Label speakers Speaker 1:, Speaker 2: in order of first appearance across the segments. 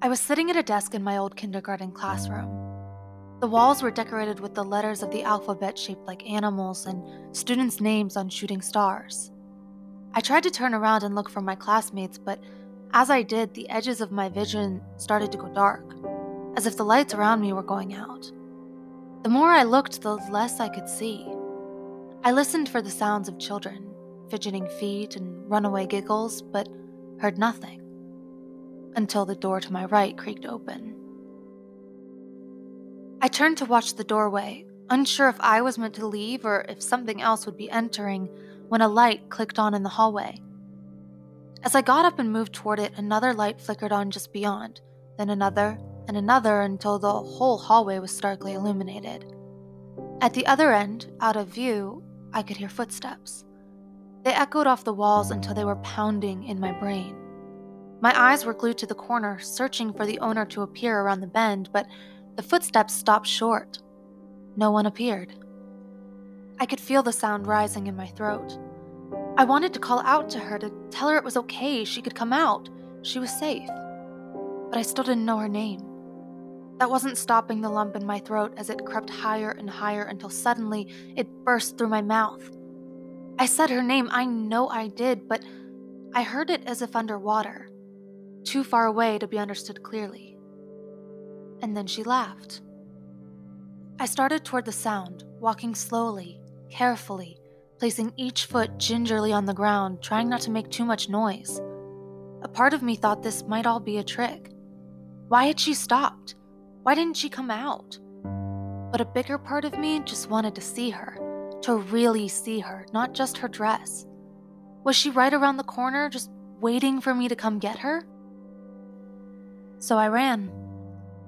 Speaker 1: I was sitting at a desk in my old kindergarten classroom. The walls were decorated with the letters of the alphabet shaped like animals and students' names on shooting stars. I tried to turn around and look for my classmates, but as I did, the edges of my vision started to go dark, as if the lights around me were going out. The more I looked, the less I could see. I listened for the sounds of children, fidgeting feet and runaway giggles, but heard nothing until the door to my right creaked open. I turned to watch the doorway, unsure if I was meant to leave or if something else would be entering, when a light clicked on in the hallway. As I got up and moved toward it, another light flickered on just beyond, then another and another until the whole hallway was starkly illuminated. At the other end, out of view, I could hear footsteps. They echoed off the walls until they were pounding in my brain. My eyes were glued to the corner, searching for the owner to appear around the bend, but the footsteps stopped short. No one appeared. I could feel the sound rising in my throat. I wanted to call out to her to tell her it was okay, she could come out, she was safe. But I still didn't know her name. That wasn't stopping the lump in my throat as it crept higher and higher until suddenly it burst through my mouth. I said her name, I know I did, but I heard it as if underwater, too far away to be understood clearly and then she laughed. I started toward the sound, walking slowly, carefully, placing each foot gingerly on the ground, trying not to make too much noise. A part of me thought this might all be a trick. Why had she stopped? Why didn't she come out? But a bigger part of me just wanted to see her, to really see her, not just her dress. Was she right around the corner, just waiting for me to come get her? So I ran.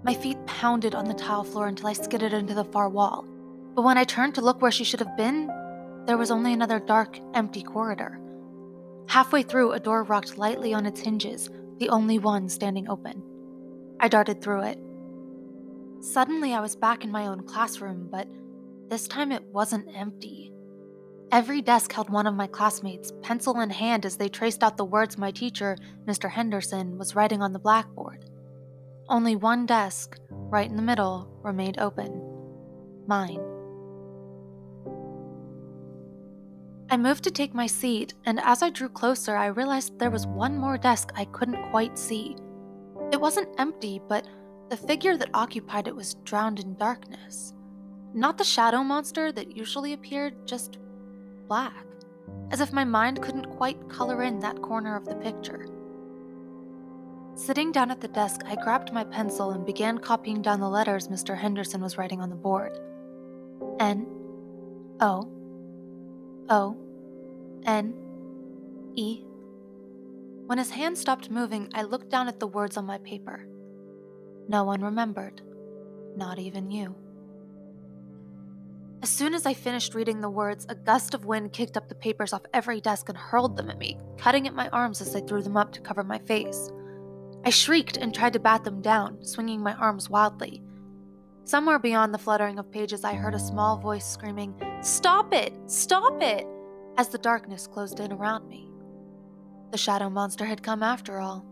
Speaker 1: My feet pounded on the tile floor until I skidded into the far wall. But when I turned to look where she should have been, there was only another dark, empty corridor. Halfway through, a door rocked lightly on its hinges, the only one standing open. I darted through it. Suddenly, I was back in my own classroom, but this time it wasn't empty. Every desk held one of my classmates, pencil in hand, as they traced out the words my teacher, Mr. Henderson, was writing on the blackboard. Only one desk, right in the middle, remained open mine. I moved to take my seat, and as I drew closer, I realized there was one more desk I couldn't quite see. It wasn't empty, but the figure that occupied it was drowned in darkness. Not the shadow monster that usually appeared, just black, as if my mind couldn't quite color in that corner of the picture. Sitting down at the desk, I grabbed my pencil and began copying down the letters Mr. Henderson was writing on the board N O O N E. When his hand stopped moving, I looked down at the words on my paper. No one remembered, not even you. As soon as I finished reading the words, a gust of wind kicked up the papers off every desk and hurled them at me, cutting at my arms as I threw them up to cover my face. I shrieked and tried to bat them down, swinging my arms wildly. Somewhere beyond the fluttering of pages, I heard a small voice screaming, Stop it! Stop it! as the darkness closed in around me. The shadow monster had come after all.